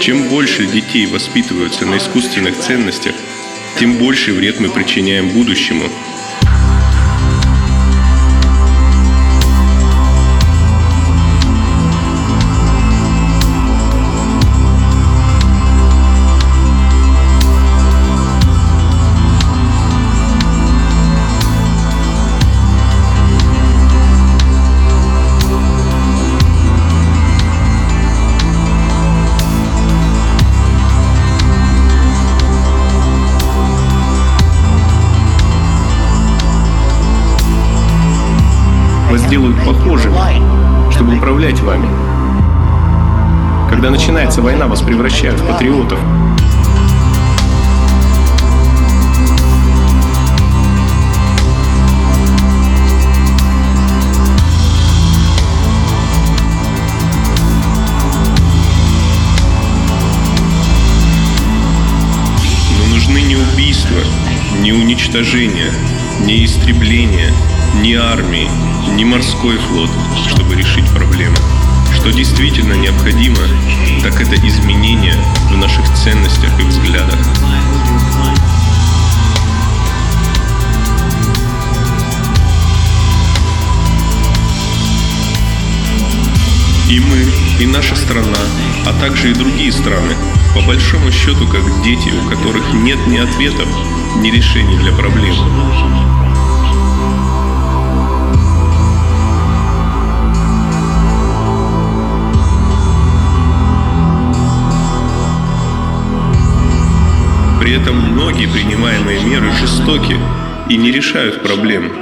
Чем больше детей воспитываются на искусственных ценностях, тем больше вред мы причиняем будущему – сделают похожими, чтобы управлять вами. Когда начинается война, вас превращают в патриотов. Но нужны не убийства, не уничтожения, не истребления, не армии, ни морской флот, чтобы решить проблему. Что действительно необходимо, так это изменения в наших ценностях и взглядах. И мы, и наша страна, а также и другие страны, по большому счету, как дети, у которых нет ни ответов, ни решений для проблем. При этом многие принимаемые меры жестоки и не решают проблем.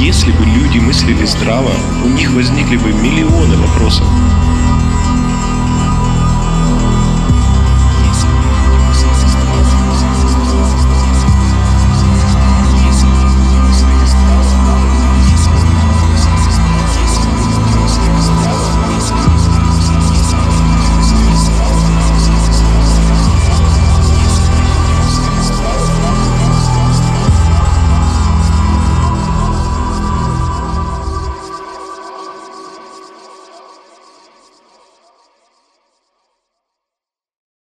Если бы люди мыслили здраво, у них возникли бы миллионы вопросов.